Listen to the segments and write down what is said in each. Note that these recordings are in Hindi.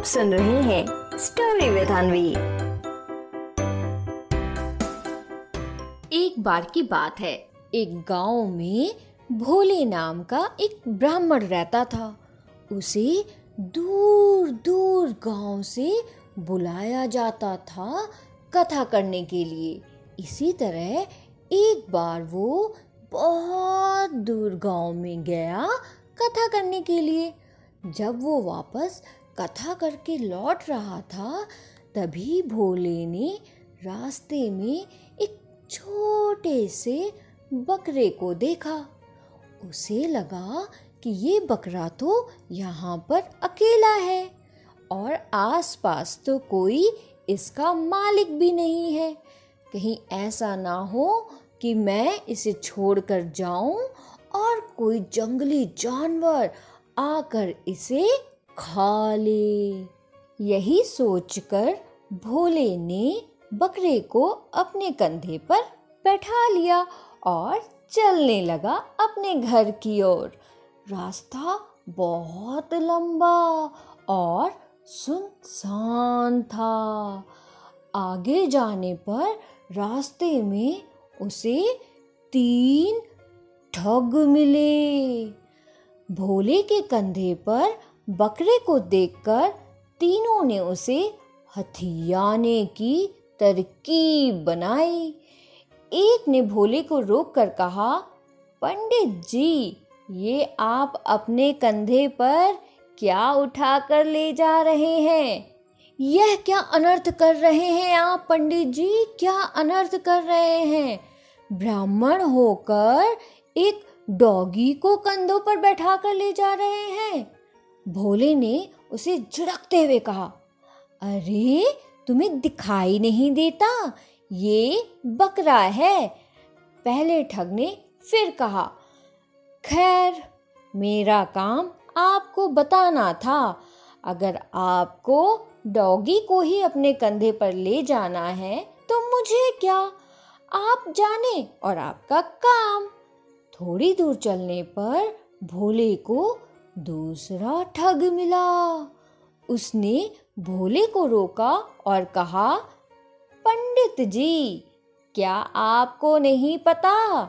आप सुन रहे हैं स्टोरी विद अनवी एक बार की बात है। एक गाँव में भोले नाम का एक ब्राह्मण रहता था। उसे दूर दूर गाँव से बुलाया जाता था कथा करने के लिए। इसी तरह एक बार वो बहुत दूर गाँव में गया कथा करने के लिए। जब वो वापस कथा करके लौट रहा था, तभी भोले ने रास्ते में एक छोटे से बकरे को देखा। उसे लगा कि ये बकरा तो यहाँ पर अकेला है और आसपास तो कोई इसका मालिक भी नहीं है। कहीं ऐसा ना हो कि मैं इसे छोड़कर जाऊँ और कोई जंगली जानवर आकर इसे खा ले। यही सोचकर भोले ने बकरे को अपने कंधे पर बैठा लिया और चलने लगा अपने घर की ओर। रास्ता बहुत लंबा और सुनसान था। आगे जाने पर रास्ते में उसे तीन ठग मिले। भोले के कंधे पर बकरे को देखकर तीनों ने उसे हथियाने की तरकीब बनाई। एक ने भोले को रोक कर कहा, पंडित जी, ये आप अपने कंधे पर क्या उठा कर ले जा रहे हैं? यह क्या अनर्थ कर रहे हैं आप, पंडित जी? क्या अनर्थ कर रहे हैं? ब्राह्मण होकर एक डॉगी को कंधों पर बैठा कर ले जा रहे हैं। भोले ने उसे झड़कते हुए कहा, अरे, तुम्हें दिखाई नहीं देता। ये बकरा है। पहले ठग ने फिर कहा, खैर, मेरा काम आपको बताना था। अगर आपको डॉगी को ही अपने कंधे पर ले जाना है तो मुझे क्या? आप जाने और आपका काम। थोड़ी दूर चलने पर भोले को दूसरा ठग मिला। उसने भोले को रोका और कहा, पंडित जी, क्या आपको नहीं पता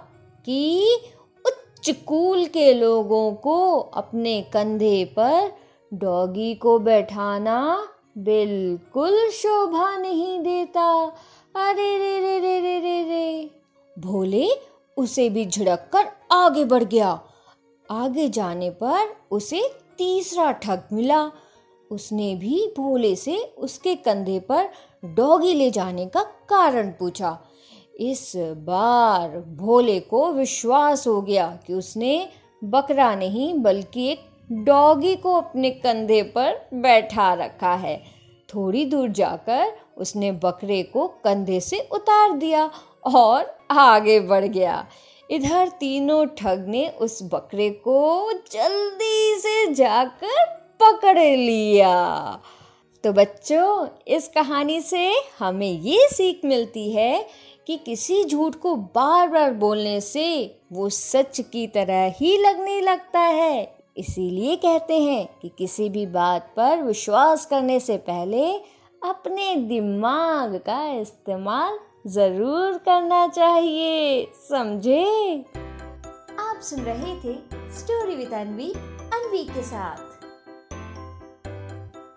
कि उच्च कूल के लोगों को अपने कंधे पर डॉगी को बैठाना बिल्कुल शोभा नहीं देता? अरे रे रे रे रे रे रे भोले उसे भी झड़क कर आगे बढ़ गया। आगे जाने पर उसे तीसरा ठग मिला। उसने भी भोले से उसके कंधे पर डॉगी ले जाने का कारण पूछा। इस बार भोले को विश्वास हो गया कि उसने बकरा नहीं, बल्कि एक डॉगी को अपने कंधे पर बैठा रखा है। थोड़ी दूर जाकर उसने बकरे को कंधे से उतार दिया और आगे बढ़ गया। इधर तीनों ठग ने उस बकरे को जल्दी से जाकर पकड़ लिया। तो बच्चों, इस कहानी से हमें ये सीख मिलती है कि किसी झूठ को बार बार बोलने से वो सच की तरह ही लगने लगता है। इसीलिए कहते हैं कि किसी भी बात पर विश्वास करने से पहले अपने दिमाग का इस्तेमाल ज़रूर करना चाहिए समझे? आप सुन रहे थे स्टोरी विद अनवी अनवी के साथ।